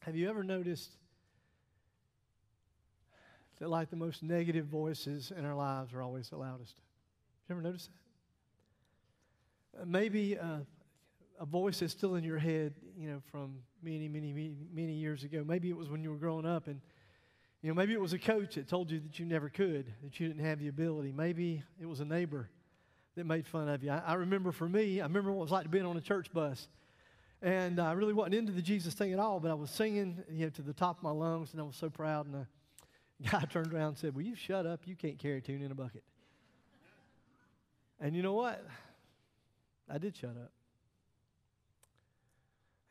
Have you ever noticed that, like the most negative voices in our lives, are always the loudest? Have You ever notice that? Uh, maybe uh, a voice that's still in your head, you know, from many, many, many, many years ago. Maybe it was when you were growing up, and you know, maybe it was a coach that told you that you never could, that you didn't have the ability. Maybe it was a neighbor that made fun of you. I, I remember for me, I remember what it was like to be on a church bus. And I really wasn't into the Jesus thing at all, but I was singing, you know, to the top of my lungs, and I was so proud. And the guy turned around and said, Will you shut up? You can't carry a tune in a bucket. And you know what? I did shut up.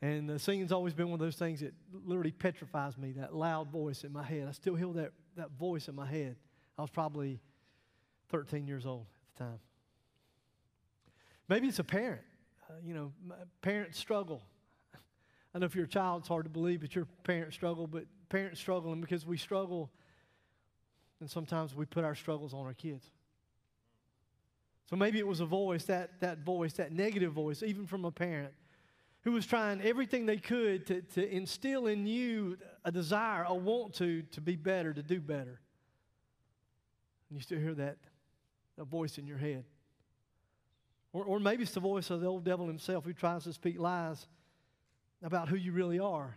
And singing's always been one of those things that literally petrifies me, that loud voice in my head. I still hear that, that voice in my head. I was probably 13 years old at the time. Maybe it's a parent. Uh, you know, parents struggle. I know if you're a child, it's hard to believe, but your parents struggle, but parents struggle, because we struggle, and sometimes we put our struggles on our kids. So maybe it was a voice, that, that voice, that negative voice, even from a parent who was trying everything they could to, to instill in you a desire, a want to, to be better, to do better. And you still hear that, that voice in your head. Or, or maybe it's the voice of the old devil himself who tries to speak lies about who you really are.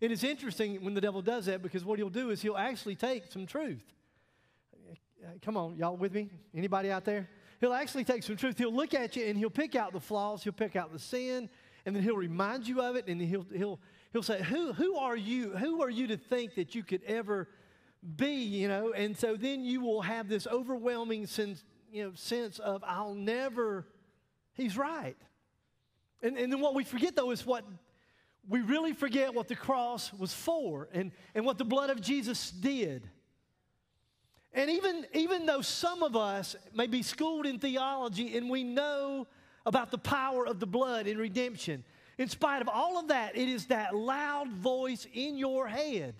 And it's interesting when the devil does that because what he'll do is he'll actually take some truth. Uh, come on, y'all with me? Anybody out there? He'll actually take some truth. He'll look at you and he'll pick out the flaws, he'll pick out the sin, and then he'll remind you of it, and he'll, he'll, he'll say, who, who are you? Who are you to think that you could ever be, you know? And so then you will have this overwhelming sense, you know, sense of, I'll never, he's right. And, and then what we forget, though, is what we really forget what the cross was for and, and what the blood of Jesus did. And even, even though some of us may be schooled in theology and we know about the power of the blood in redemption. In spite of all of that, it is that loud voice in your head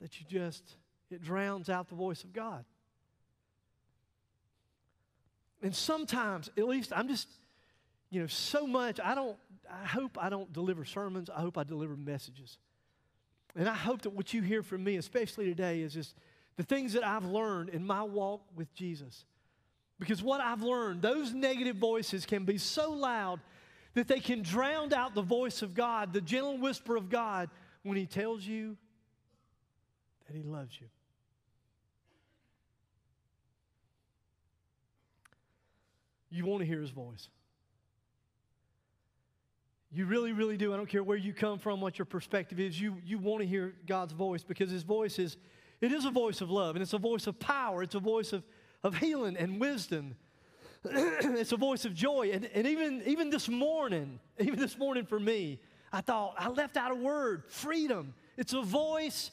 that you just, it drowns out the voice of God. And sometimes, at least I'm just, you know, so much, I don't, I hope I don't deliver sermons. I hope I deliver messages. And I hope that what you hear from me, especially today, is just the things that I've learned in my walk with Jesus. Because what I've learned, those negative voices can be so loud that they can drown out the voice of God, the gentle whisper of God, when He tells you that He loves you. You want to hear His voice. You really, really do. I don't care where you come from, what your perspective is. You, you want to hear God's voice because His voice is, it is a voice of love and it's a voice of power. It's a voice of of healing and wisdom. it's a voice of joy. And, and even, even this morning, even this morning for me, I thought I left out a word freedom. It's a voice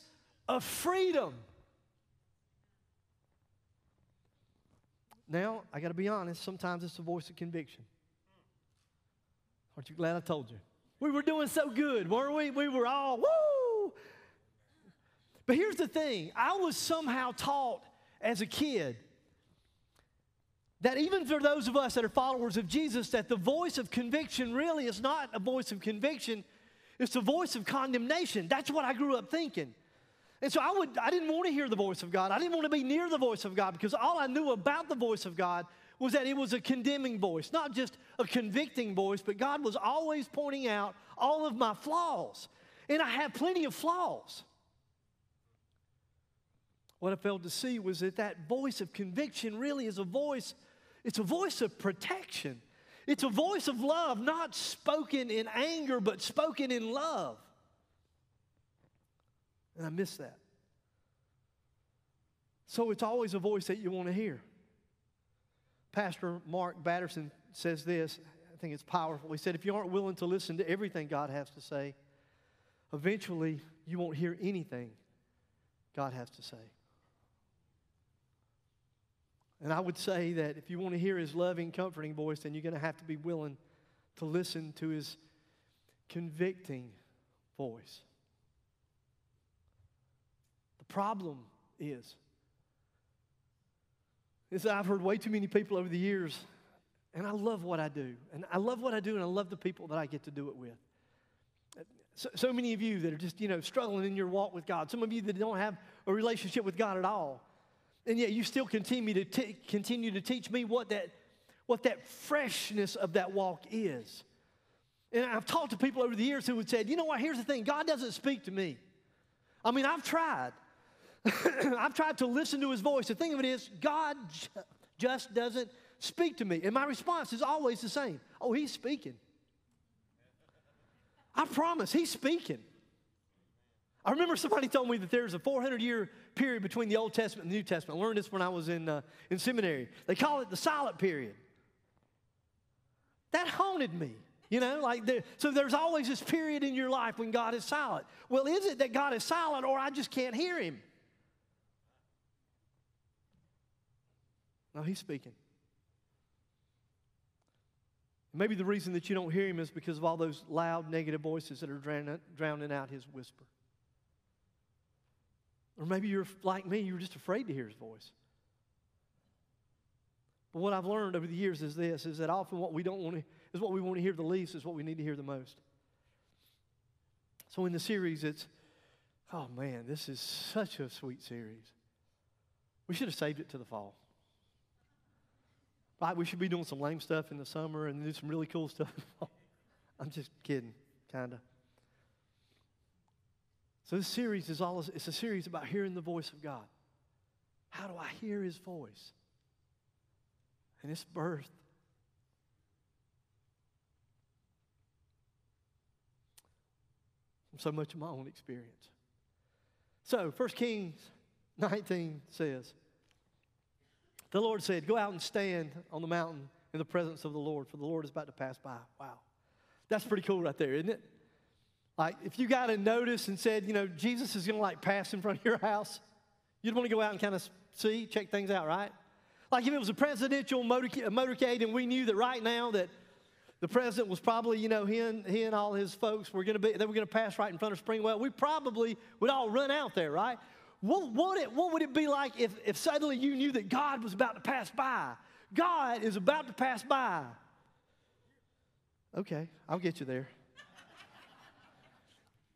of freedom. Now, I got to be honest, sometimes it's a voice of conviction. Aren't you glad I told you? We were doing so good, weren't we? We were all, woo! But here's the thing I was somehow taught as a kid that even for those of us that are followers of Jesus, that the voice of conviction really is not a voice of conviction, it's a voice of condemnation. That's what I grew up thinking. And so I, would, I didn't want to hear the voice of God. I didn't want to be near the voice of God because all I knew about the voice of God was that it was a condemning voice, not just a convicting voice, but God was always pointing out all of my flaws. And I had plenty of flaws. What I failed to see was that that voice of conviction really is a voice it's a voice of protection. It's a voice of love, not spoken in anger, but spoken in love. And I miss that. So it's always a voice that you want to hear. Pastor Mark Batterson says this. I think it's powerful. He said, if you aren't willing to listen to everything God has to say, eventually you won't hear anything God has to say. And I would say that if you want to hear his loving, comforting voice, then you're going to have to be willing to listen to his convicting voice. Problem is, is I've heard way too many people over the years, and I love what I do. And I love what I do, and I love the people that I get to do it with. So, so many of you that are just, you know, struggling in your walk with God. Some of you that don't have a relationship with God at all. And yet you still continue to, t- continue to teach me what that, what that freshness of that walk is. And I've talked to people over the years who would say, you know what, here's the thing God doesn't speak to me. I mean, I've tried. I've tried to listen to his voice. The thing of it is, God just doesn't speak to me. And my response is always the same Oh, he's speaking. I promise, he's speaking. I remember somebody told me that there's a 400 year period between the Old Testament and the New Testament. I learned this when I was in, uh, in seminary. They call it the silent period. That haunted me. You know, like there, so there's always this period in your life when God is silent. Well, is it that God is silent or I just can't hear him? No, he's speaking. Maybe the reason that you don't hear him is because of all those loud negative voices that are drowning, drowning out his whisper. Or maybe you're like me, you're just afraid to hear his voice. But what I've learned over the years is this is that often what we don't want to is what we want to hear the least is what we need to hear the most. So in the series, it's oh man, this is such a sweet series. We should have saved it to the fall. Right? We should be doing some lame stuff in the summer and do some really cool stuff. I'm just kidding, kind of. So this series is all it's a series about hearing the voice of God. How do I hear his voice? And it's birth. From so much of my own experience. So, 1 Kings 19 says, The Lord said, Go out and stand on the mountain in the presence of the Lord, for the Lord is about to pass by. Wow. That's pretty cool right there, isn't it? Like, if you got a notice and said, you know, Jesus is going to like pass in front of your house, you'd want to go out and kind of see, check things out, right? Like if it was a presidential motorcade and we knew that right now that the president was probably, you know, he and, he and all his folks were going to be, they were going to pass right in front of Springwell, we probably would all run out there, right? What, what, it, what would it be like if, if suddenly you knew that God was about to pass by? God is about to pass by. Okay, I'll get you there.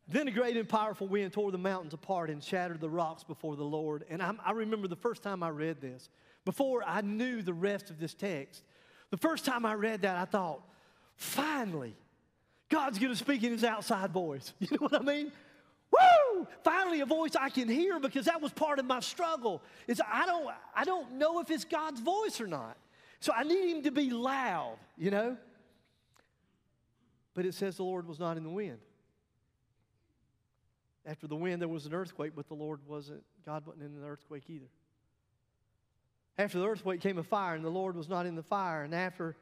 Then a great and powerful wind tore the mountains apart and shattered the rocks before the Lord. And I, I, remember the first time I read this, before I knew the rest of this text, the first time I read that, I thought, finally, God's going to speak in his outside voice. You know what I mean? Woo! Oh, finally, a voice I can hear because that was part of my struggle. Is I don't, I don't know if it's God's voice or not. So I need him to be loud, you know? But it says the Lord was not in the wind. After the wind, there was an earthquake, but the Lord wasn't, God wasn't in the earthquake either. After the earthquake came a fire, and the Lord was not in the fire. And after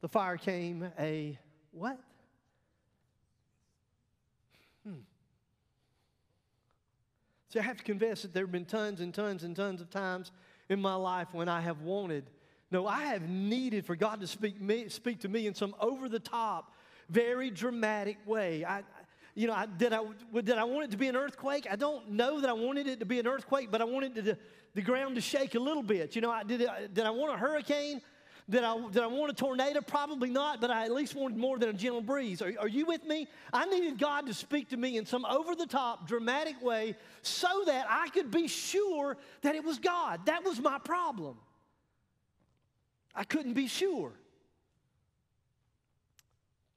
the fire came a what? See, I have to confess that there have been tons and tons and tons of times in my life when I have wanted, no, I have needed for God to speak, me, speak to me in some over the top, very dramatic way. I, you know, I, did, I, did I want it to be an earthquake? I don't know that I wanted it to be an earthquake, but I wanted to, the ground to shake a little bit. You know, I, did, it, did I want a hurricane? Did I, did I want a tornado? Probably not, but I at least wanted more than a gentle breeze. Are, are you with me? I needed God to speak to me in some over the top, dramatic way so that I could be sure that it was God. That was my problem. I couldn't be sure.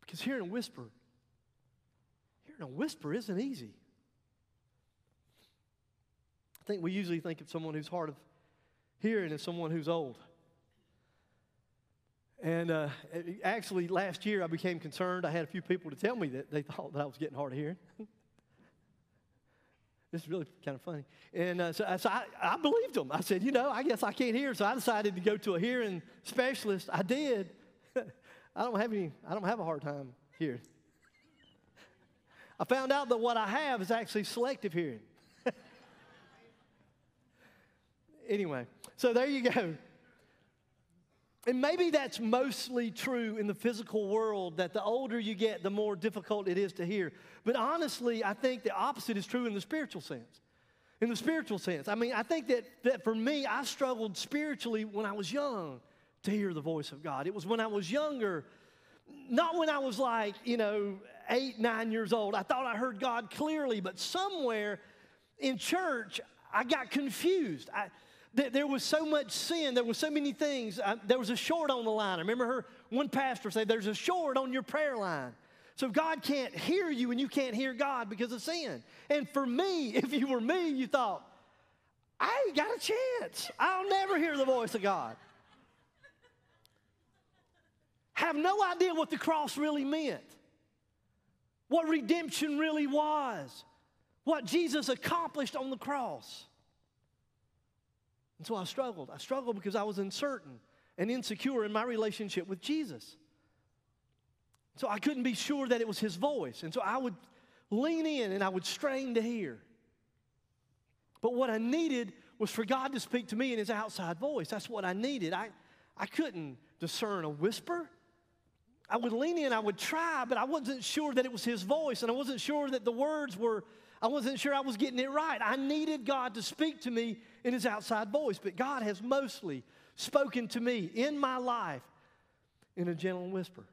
Because hearing a whisper hearing a whisper isn't easy. I think we usually think of someone who's hard of hearing as someone who's old. And uh, actually, last year I became concerned. I had a few people to tell me that they thought that I was getting hard of hearing. this is really kind of funny. And uh, so, so I, I, believed them. I said, you know, I guess I can't hear. So I decided to go to a hearing specialist. I did. I don't have any. I don't have a hard time hearing. I found out that what I have is actually selective hearing. anyway, so there you go. And maybe that's mostly true in the physical world that the older you get, the more difficult it is to hear. But honestly, I think the opposite is true in the spiritual sense. In the spiritual sense. I mean, I think that, that for me, I struggled spiritually when I was young to hear the voice of God. It was when I was younger not when I was like, you know, eight, nine years old. I thought I heard God clearly, but somewhere in church, I got confused. I, th- there was so much sin. There was so many things. I, there was a short on the line. I remember her, one pastor say, "There's a short on your prayer line." So God can't hear you, and you can't hear God because of sin. And for me, if you were me, you thought, "I ain't got a chance. I'll never hear the voice of God." Have no idea what the cross really meant, what redemption really was, what Jesus accomplished on the cross. And so I struggled. I struggled because I was uncertain and insecure in my relationship with Jesus. So I couldn't be sure that it was his voice. And so I would lean in and I would strain to hear. But what I needed was for God to speak to me in his outside voice. That's what I needed. I, I couldn't discern a whisper. I would lean in, I would try, but I wasn't sure that it was his voice, and I wasn't sure that the words were, I wasn't sure I was getting it right. I needed God to speak to me in his outside voice, but God has mostly spoken to me in my life in a gentle whisper.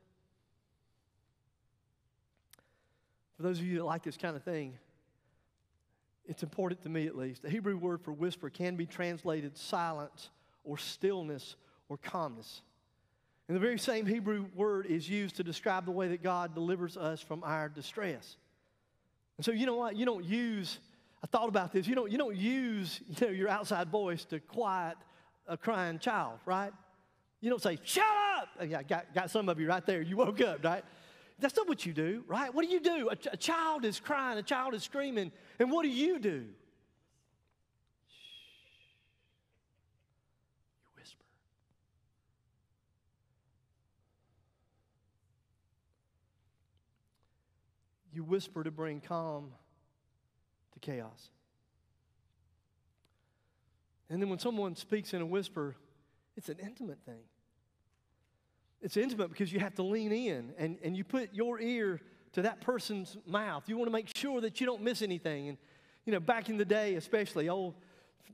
For those of you that like this kind of thing, it's important to me at least. The Hebrew word for whisper can be translated silence or stillness or calmness. And the very same Hebrew word is used to describe the way that God delivers us from our distress. And so, you know what? You don't use, I thought about this, you don't, you don't use you know, your outside voice to quiet a crying child, right? You don't say, shut up! I got, got some of you right there. You woke up, right? That's not what you do, right? What do you do? A, a child is crying, a child is screaming, and what do you do? You whisper to bring calm to chaos. And then when someone speaks in a whisper, it's an intimate thing. It's intimate because you have to lean in and, and you put your ear to that person's mouth. You want to make sure that you don't miss anything. And, you know, back in the day, especially old,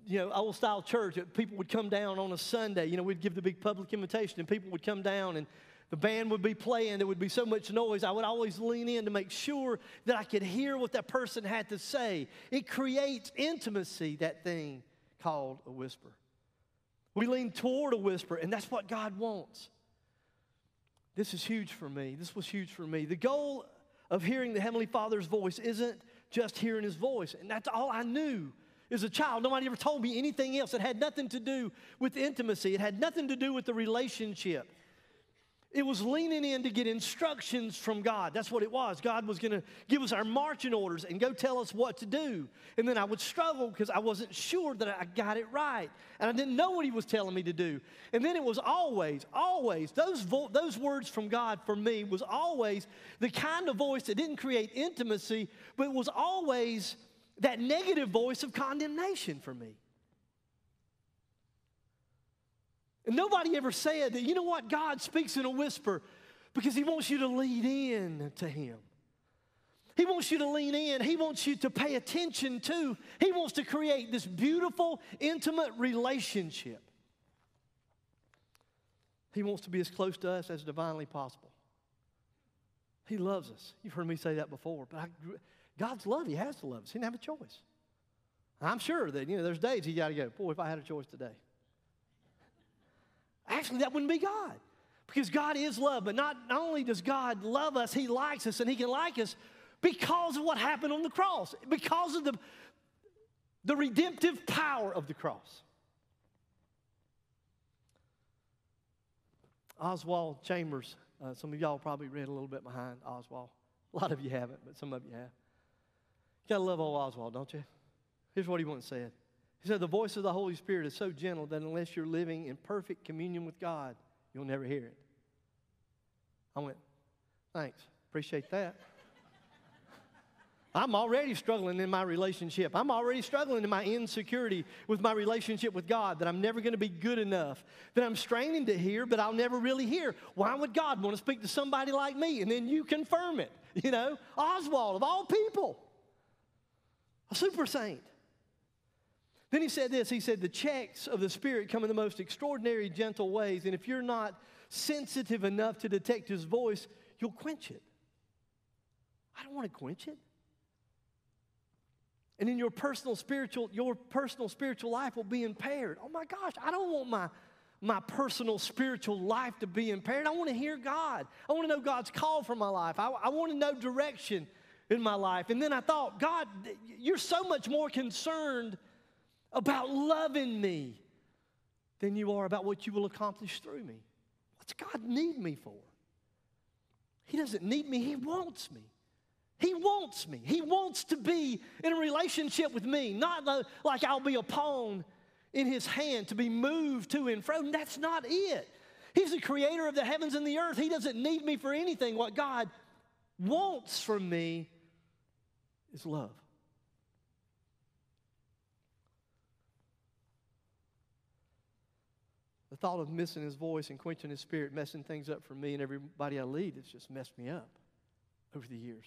you know, old style church, people would come down on a Sunday. You know, we'd give the big public invitation and people would come down and the band would be playing, there would be so much noise. I would always lean in to make sure that I could hear what that person had to say. It creates intimacy, that thing called a whisper. We lean toward a whisper, and that's what God wants. This is huge for me. This was huge for me. The goal of hearing the Heavenly Father's voice isn't just hearing His voice, and that's all I knew as a child. Nobody ever told me anything else. It had nothing to do with intimacy, it had nothing to do with the relationship. It was leaning in to get instructions from God. That's what it was. God was going to give us our marching orders and go tell us what to do. And then I would struggle because I wasn't sure that I got it right. And I didn't know what He was telling me to do. And then it was always, always, those, vo- those words from God for me was always the kind of voice that didn't create intimacy, but it was always that negative voice of condemnation for me. And nobody ever said that, you know what, God speaks in a whisper because He wants you to lean in to Him. He wants you to lean in. He wants you to pay attention to. He wants to create this beautiful, intimate relationship. He wants to be as close to us as divinely possible. He loves us. You've heard me say that before, but I, God's love, He has to love us. He didn't have a choice. I'm sure that, you know, there's days He got to go, boy, if I had a choice today. Actually, that wouldn't be God. Because God is love. But not, not only does God love us, He likes us, and He can like us because of what happened on the cross, because of the, the redemptive power of the cross. Oswald Chambers, uh, some of y'all probably read a little bit behind Oswald. A lot of you haven't, but some of you have. You gotta love old Oswald, don't you? Here's what he once said he said, The voice of the Holy Spirit is so gentle that unless you're living in perfect communion with God, you'll never hear it. I went, Thanks. Appreciate that. I'm already struggling in my relationship. I'm already struggling in my insecurity with my relationship with God, that I'm never going to be good enough, that I'm straining to hear, but I'll never really hear. Why would God want to speak to somebody like me? And then you confirm it. You know, Oswald, of all people, a super saint. Then he said this He said, The checks of the Spirit come in the most extraordinary, gentle ways. And if you're not sensitive enough to detect his voice, you'll quench it. I don't want to quench it. And in your personal spiritual, your personal spiritual life will be impaired. Oh my gosh, I don't want my, my personal spiritual life to be impaired. I want to hear God. I want to know God's call for my life. I, I want to know direction in my life. And then I thought, God, you're so much more concerned about loving me than you are about what you will accomplish through me. What's God need me for? He doesn't need me, He wants me. He wants me. He wants to be in a relationship with me, not like I'll be a pawn in His hand to be moved to and fro. That's not it. He's the creator of the heavens and the earth. He doesn't need me for anything. What God wants from me is love. The thought of missing his voice and quenching his spirit, messing things up for me and everybody I lead, has just messed me up over the years.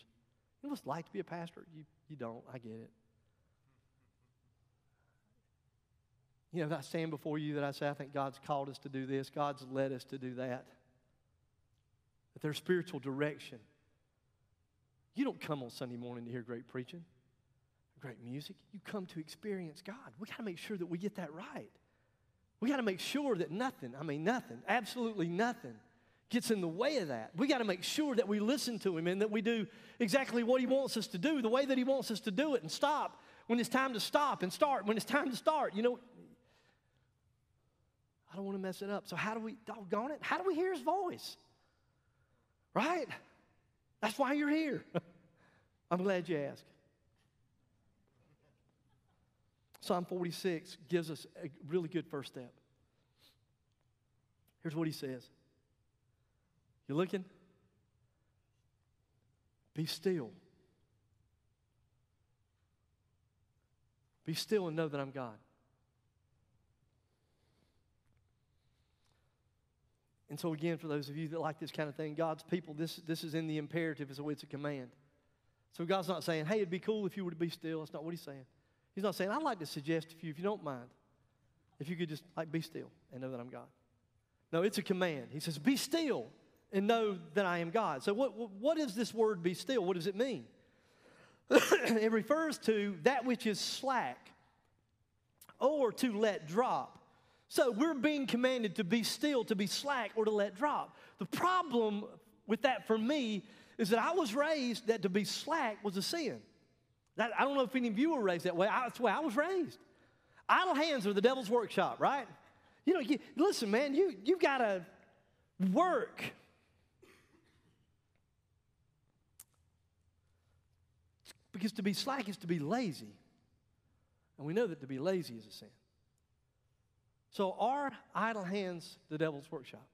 You it's like to be a pastor? You, you don't. I get it. You know, I stand before you that I say, I think God's called us to do this, God's led us to do that. That there's spiritual direction. You don't come on Sunday morning to hear great preaching, great music. You come to experience God. We got to make sure that we get that right. We got to make sure that nothing, I mean, nothing, absolutely nothing, gets in the way of that. We got to make sure that we listen to Him and that we do exactly what He wants us to do, the way that He wants us to do it, and stop when it's time to stop and start when it's time to start. You know, I don't want to mess it up. So, how do we, doggone it, how do we hear His voice? Right? That's why you're here. I'm glad you asked. Psalm 46 gives us a really good first step. Here's what he says You looking? Be still. Be still and know that I'm God. And so, again, for those of you that like this kind of thing, God's people, this, this is in the imperative, so it's a command. So, God's not saying, hey, it'd be cool if you were to be still. That's not what He's saying. He's not saying, I'd like to suggest to you, if you don't mind, if you could just like be still and know that I'm God. No, it's a command. He says, be still and know that I am God. So, what, what is this word be still? What does it mean? it refers to that which is slack or to let drop. So we're being commanded to be still, to be slack, or to let drop. The problem with that for me is that I was raised that to be slack was a sin. That, I don't know if any of you were raised that way. I, that's the way I was raised. Idle hands are the devil's workshop, right? You know, you, listen, man, you, you've got to work. Because to be slack is to be lazy. And we know that to be lazy is a sin. So, are idle hands the devil's workshop?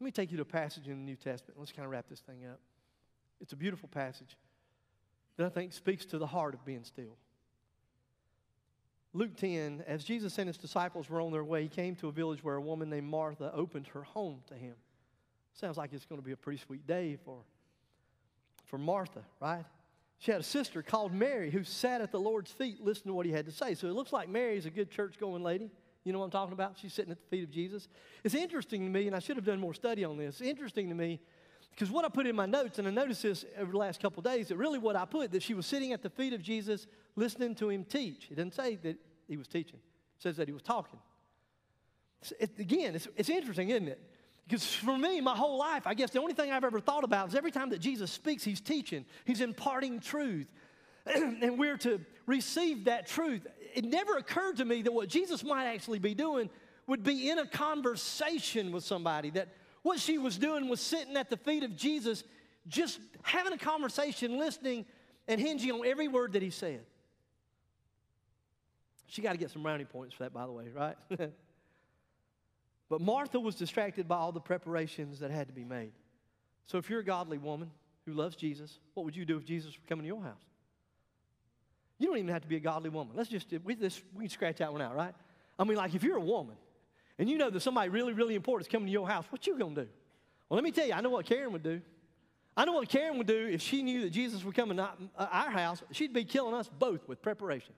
Let me take you to a passage in the New Testament. Let's kind of wrap this thing up. It's a beautiful passage that I think speaks to the heart of being still. Luke 10, as Jesus and his disciples were on their way, he came to a village where a woman named Martha opened her home to him. Sounds like it's going to be a pretty sweet day for, for Martha, right? She had a sister called Mary who sat at the Lord's feet listening to what he had to say. So it looks like Mary is a good church going lady. You know what I'm talking about? She's sitting at the feet of Jesus. It's interesting to me, and I should have done more study on this. It's interesting to me because what I put in my notes, and I noticed this over the last couple days, that really what I put, that she was sitting at the feet of Jesus listening to him teach. It didn't say that he was teaching, it says that he was talking. It, again, it's, it's interesting, isn't it? Because for me, my whole life, I guess the only thing I've ever thought about is every time that Jesus speaks, he's teaching, he's imparting truth. and we're to receive that truth. It never occurred to me that what Jesus might actually be doing would be in a conversation with somebody, that what she was doing was sitting at the feet of Jesus, just having a conversation, listening, and hinging on every word that he said. She got to get some brownie points for that, by the way, right? but Martha was distracted by all the preparations that had to be made. So if you're a godly woman who loves Jesus, what would you do if Jesus were coming to your house? You don't even have to be a godly woman. Let's just, we, this, we can scratch that one out, right? I mean, like if you're a woman and you know that somebody really, really important is coming to your house, what you gonna do? Well, let me tell you, I know what Karen would do. I know what Karen would do if she knew that Jesus would come to uh, our house. She'd be killing us both with preparation.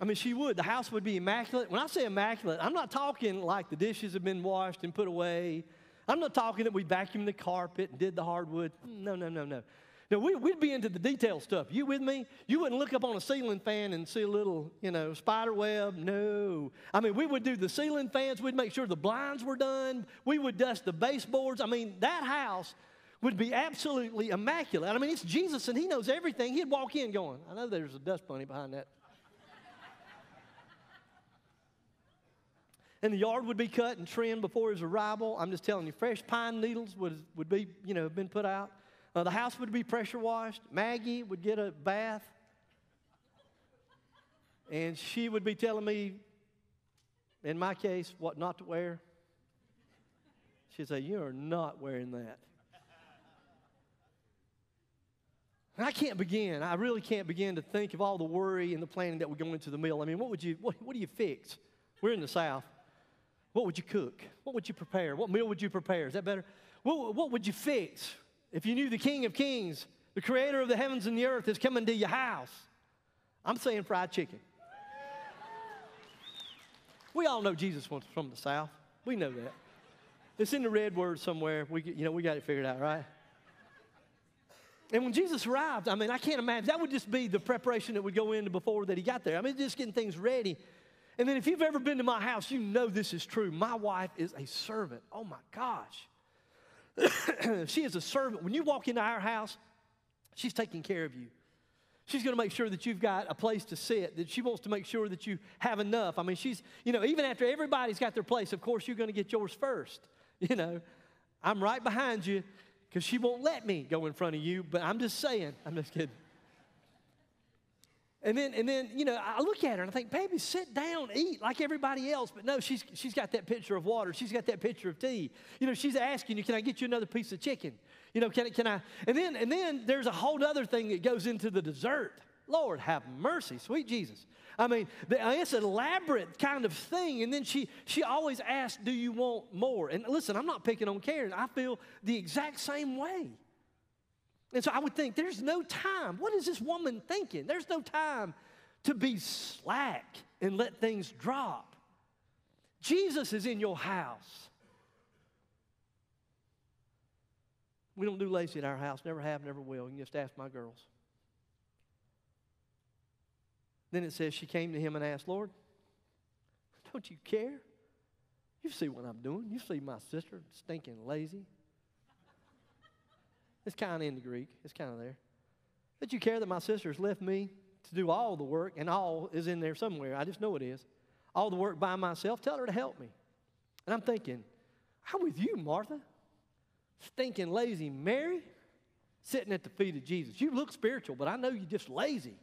I mean, she would. The house would be immaculate. When I say immaculate, I'm not talking like the dishes have been washed and put away. I'm not talking that we vacuumed the carpet and did the hardwood. No, no, no, no. No, we, would be into the detail stuff. You with me? You wouldn't look up on a ceiling fan and see a little, you know, spider web. No. I mean, we would do the ceiling fans. We'd make sure the blinds were done. We would dust the baseboards. I mean, that house would be absolutely immaculate. I mean, it's Jesus and he knows everything. He'd walk in going, I know there's a dust bunny behind that and the yard would be cut and trimmed before his arrival. I'm just telling you, fresh pine needles would, would be, you know, been put out. Uh, the house would be pressure washed. Maggie would get a bath. And she would be telling me, in my case, what not to wear. She'd say, You are not wearing that. And I can't begin, I really can't begin to think of all the worry and the planning that would go into the meal. I mean, what would you, what, what do you fix? We're in the South. What would you cook? What would you prepare? What meal would you prepare? Is that better? What, what would you fix if you knew the King of Kings, the creator of the heavens and the earth, is coming to your house? I'm saying fried chicken. We all know Jesus was from the South. We know that. It's in the red word somewhere. We, you know, we got it figured out, right? And when Jesus arrived, I mean, I can't imagine. That would just be the preparation that would go into before that he got there. I mean, just getting things ready. And then if you've ever been to my house, you know this is true. My wife is a servant. Oh my gosh. she is a servant. When you walk into our house, she's taking care of you. She's going to make sure that you've got a place to sit, that she wants to make sure that you have enough. I mean, she's, you know, even after everybody's got their place, of course, you're going to get yours first. You know, I'm right behind you because she won't let me go in front of you, but I'm just saying, I'm just kidding. And then, and then, you know, I look at her and I think, baby, sit down, eat like everybody else. But no, she's, she's got that pitcher of water. She's got that pitcher of tea. You know, she's asking you, can I get you another piece of chicken? You know, can, can I? And then, and then there's a whole other thing that goes into the dessert. Lord, have mercy, sweet Jesus. I mean, uh, it's an elaborate kind of thing. And then she, she always asks, do you want more? And listen, I'm not picking on Karen. I feel the exact same way. And so I would think, there's no time. What is this woman thinking? There's no time to be slack and let things drop. Jesus is in your house. We don't do lazy at our house, never have, never will. You can just ask my girls. Then it says she came to him and asked, Lord, don't you care? You see what I'm doing. You see my sister stinking lazy. It's kind of in the Greek, it's kind of there. That you care that my sister's left me to do all the work, and all is in there somewhere. I just know it is. All the work by myself. Tell her to help me. And I'm thinking, I'm with you, Martha. Stinking lazy Mary sitting at the feet of Jesus. You look spiritual, but I know you're just lazy.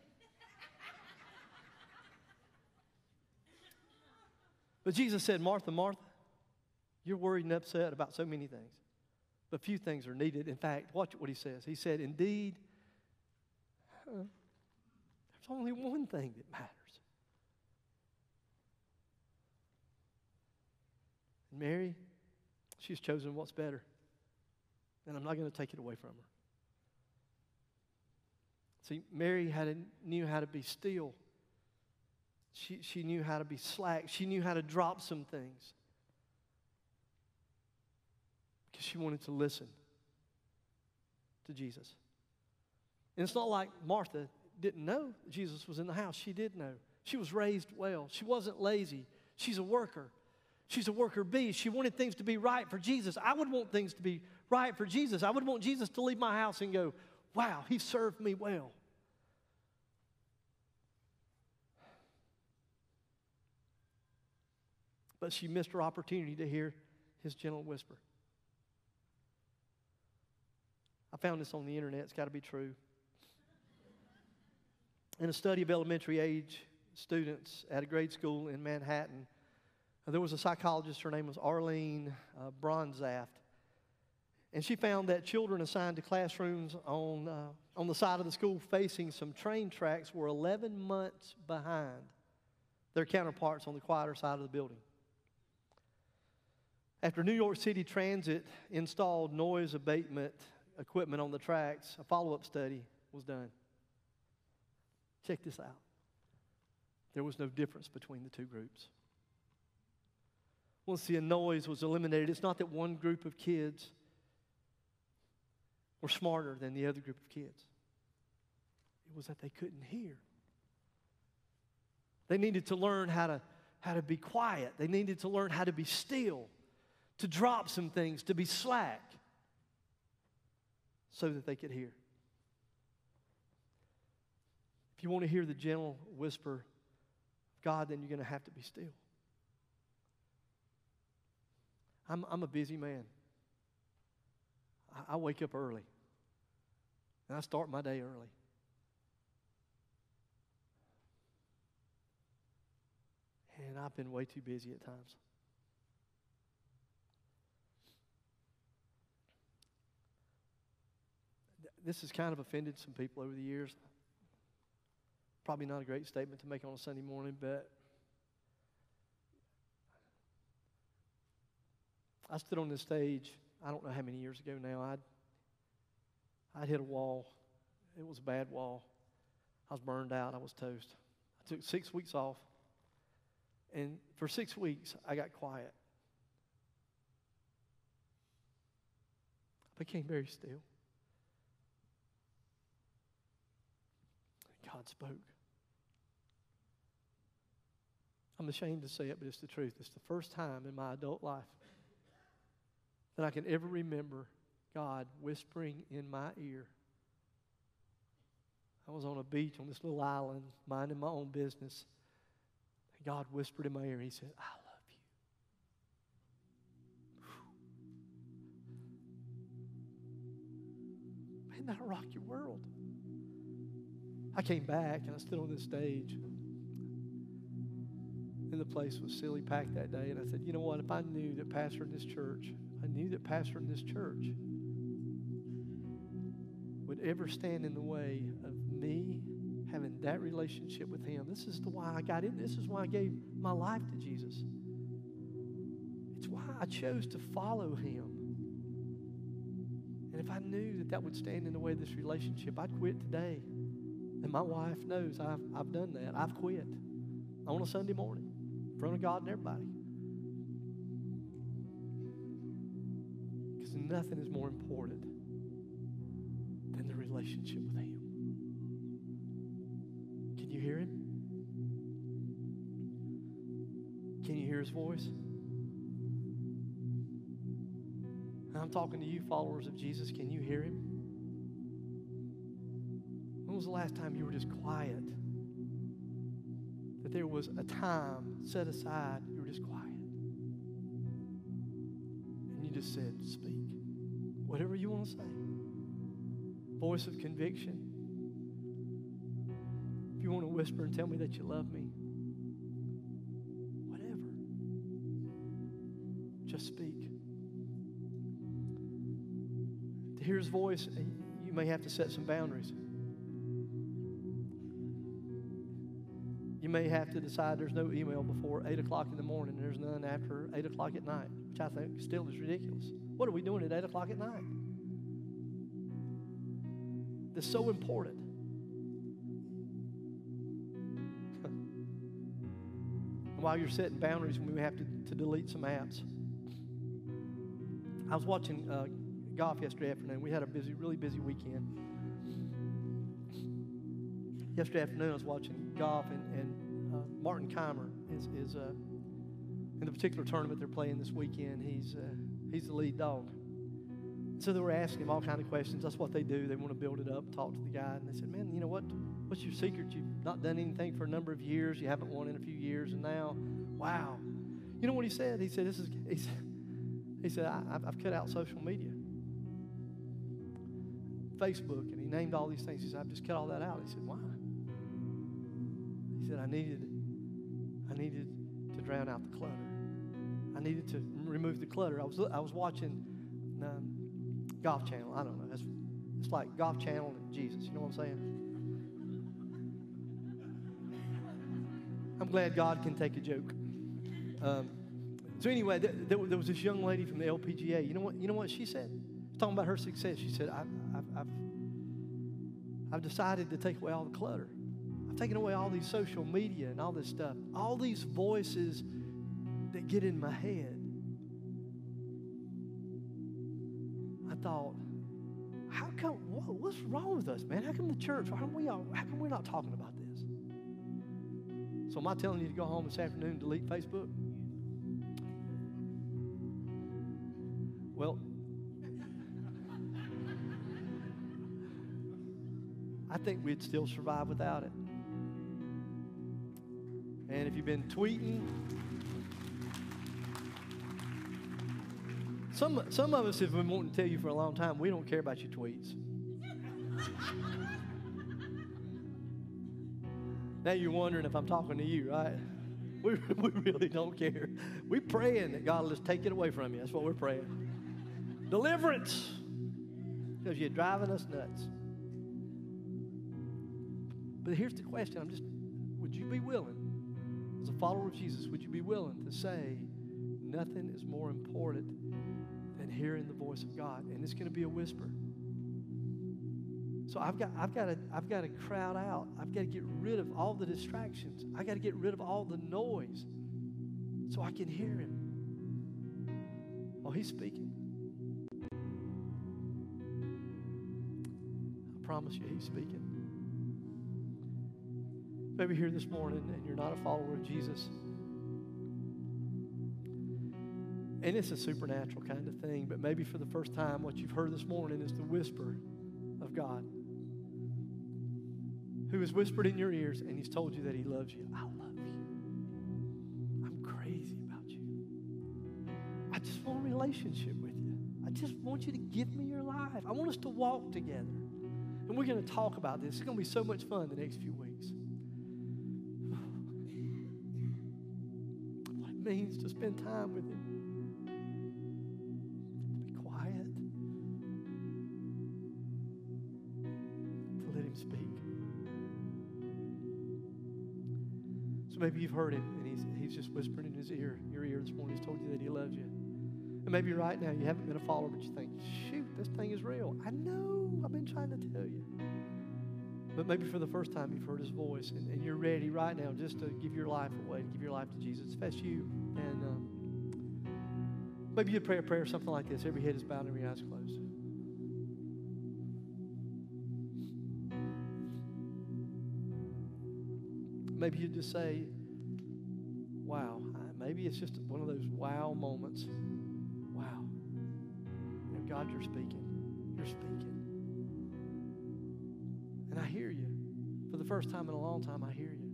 but Jesus said, Martha, Martha, you're worried and upset about so many things but few things are needed. In fact, watch what he says. He said, Indeed, uh, there's only one thing that matters. And Mary, she's chosen what's better. And I'm not going to take it away from her. See, Mary had a, knew how to be still. She, she knew how to be slack. She knew how to drop some things because she wanted to listen to Jesus. And it's not like Martha didn't know Jesus was in the house. She did know. She was raised well. She wasn't lazy. She's a worker. She's a worker bee. She wanted things to be right for Jesus. I would want things to be right for Jesus. I would want Jesus to leave my house and go, wow, he served me well. But she missed her opportunity to hear his gentle whisper. I found this on the internet. It's got to be true. In a study of elementary age students at a grade school in Manhattan, uh, there was a psychologist. Her name was Arlene uh, Bronzaft. And she found that children assigned to classrooms on, uh, on the side of the school facing some train tracks were 11 months behind their counterparts on the quieter side of the building. After New York City Transit installed noise abatement equipment on the tracks, a follow up study was done. Check this out. there was no difference between the two groups. Once the noise was eliminated, it's not that one group of kids were smarter than the other group of kids, it was that they couldn't hear. They needed to learn how to, how to be quiet, they needed to learn how to be still, to drop some things, to be slack, so that they could hear. If you want to hear the gentle whisper of God, then you're going to have to be still. I'm, I'm a busy man. I, I wake up early, and I start my day early. And I've been way too busy at times. This has kind of offended some people over the years. Probably not a great statement to make on a Sunday morning, but I stood on this stage, I don't know how many years ago now. I'd, I'd hit a wall. It was a bad wall. I was burned out. I was toast. I took six weeks off. And for six weeks, I got quiet. I became very still. God spoke. I'm ashamed to say it, but it's the truth. It's the first time in my adult life that I can ever remember God whispering in my ear. I was on a beach on this little island, minding my own business. And God whispered in my ear, He said, I love you. Man, that'll rock your world. I came back and I stood on this stage. And the place was silly packed that day. And I said, you know what? If I knew that pastor in this church I knew that pastor in this church would ever stand in the way of me having that relationship with him. This is the why I got in. This is why I gave my life to Jesus. It's why I chose to follow him. And if I knew that that would stand in the way of this relationship, I'd quit today. And my wife knows I've, I've done that. I've quit on a Sunday morning in front of God and everybody. Because nothing is more important than the relationship with Him. Can you hear Him? Can you hear His voice? I'm talking to you, followers of Jesus. Can you hear Him? Was the last time you were just quiet? That there was a time set aside, you were just quiet. And you just said, Speak. Whatever you want to say. Voice of conviction. If you want to whisper and tell me that you love me, whatever. Just speak. To hear his voice, eh, you may have to set some boundaries. You may have to decide there's no email before 8 o'clock in the morning, and there's none after 8 o'clock at night, which I think still is ridiculous. What are we doing at 8 o'clock at night? That's so important. While you're setting boundaries, we have to, to delete some apps. I was watching uh, golf yesterday afternoon. We had a busy, really busy weekend. Yesterday afternoon, I was watching golf, and, and uh, Martin Kaymer is, is uh, in the particular tournament they're playing this weekend. He's uh, He's the lead dog. So they were asking him all kind of questions. That's what they do. They want to build it up, talk to the guy. And they said, man, you know what? What's your secret? You've not done anything for a number of years. You haven't won in a few years. And now, wow. You know what he said? He said, this is, he said, he said I, have cut out social media. Facebook, and he named all these things. He said, I've just cut all that out. He said, why? Said, I needed, I needed to drown out the clutter. I needed to remove the clutter. I was, I was watching um, Golf Channel. I don't know. It's, it's like Golf Channel and Jesus. You know what I'm saying? I'm glad God can take a joke. Um, so anyway, th- th- there was this young lady from the LPGA. You know what? You know what she said? Talking about her success. She said, I've, I've, I've, I've decided to take away all the clutter. Taking away all these social media and all this stuff, all these voices that get in my head. I thought, how come, what, what's wrong with us, man? How come the church, how come, we all, how come we're not talking about this? So am I telling you to go home this afternoon and delete Facebook? Well, I think we'd still survive without it. And if you've been tweeting, some, some of us have been wanting to tell you for a long time we don't care about your tweets. now you're wondering if I'm talking to you, right? We, we really don't care. We're praying that God will just take it away from you. That's what we're praying. Deliverance. Because you're driving us nuts. But here's the question I'm just, would you be willing, follower of Jesus, would you be willing to say, nothing is more important than hearing the voice of God? And it's going to be a whisper. So I've got, I've got to, I've got to crowd out. I've got to get rid of all the distractions. I got to get rid of all the noise so I can hear him. Oh, he's speaking. I promise you, he's speaking. Maybe here this morning and you're not a follower of Jesus. And it's a supernatural kind of thing, but maybe for the first time, what you've heard this morning is the whisper of God who has whispered in your ears and he's told you that he loves you. I love you. I'm crazy about you. I just want a relationship with you. I just want you to give me your life. I want us to walk together. And we're going to talk about this. It's going to be so much fun the next few weeks. Means to spend time with him. To be quiet. To let him speak. So maybe you've heard him and he's, he's just whispering in his ear, your ear this morning. He's told you that he loves you. And maybe right now you haven't been a follower, but you think, shoot, this thing is real. I know. I've been trying to tell you. But maybe for the first time you've heard his voice and, and you're ready right now just to give your life away, give your life to Jesus. If that's you. And um, maybe you'd pray a prayer something like this. Every head is bowed and every eyes closed. Maybe you just say, wow. Maybe it's just one of those wow moments. Wow. God, you're speaking. You're speaking. And I hear you. For the first time in a long time, I hear you.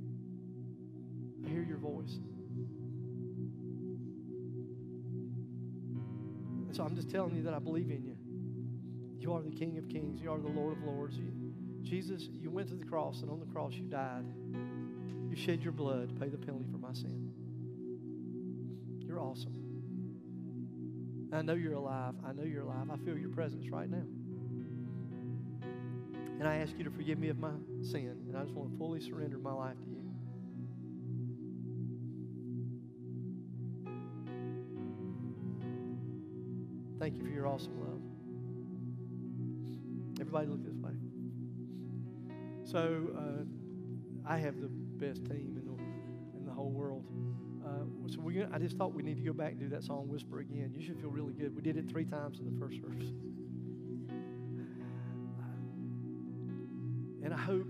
I hear your voice. And so I'm just telling you that I believe in you. You are the King of Kings. You are the Lord of Lords. You, Jesus, you went to the cross, and on the cross you died. You shed your blood to pay the penalty for my sin. You're awesome. I know you're alive. I know you're alive. I feel your presence right now. And I ask you to forgive me of my sin. And I just want to fully surrender my life to you. Thank you for your awesome love. Everybody, look this way. So, uh, I have the best team in the, in the whole world. Uh, so we, I just thought we need to go back and do that song "Whisper" again. You should feel really good. We did it three times in the first service, and I hope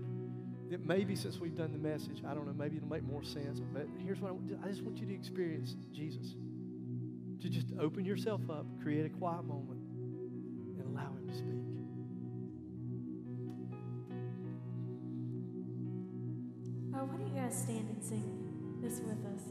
that maybe since we've done the message, I don't know, maybe it'll make more sense. But here's what I, I just want you to experience Jesus. To just open yourself up, create a quiet moment, and allow Him to speak. Oh, why don't you guys stand and sing this with us?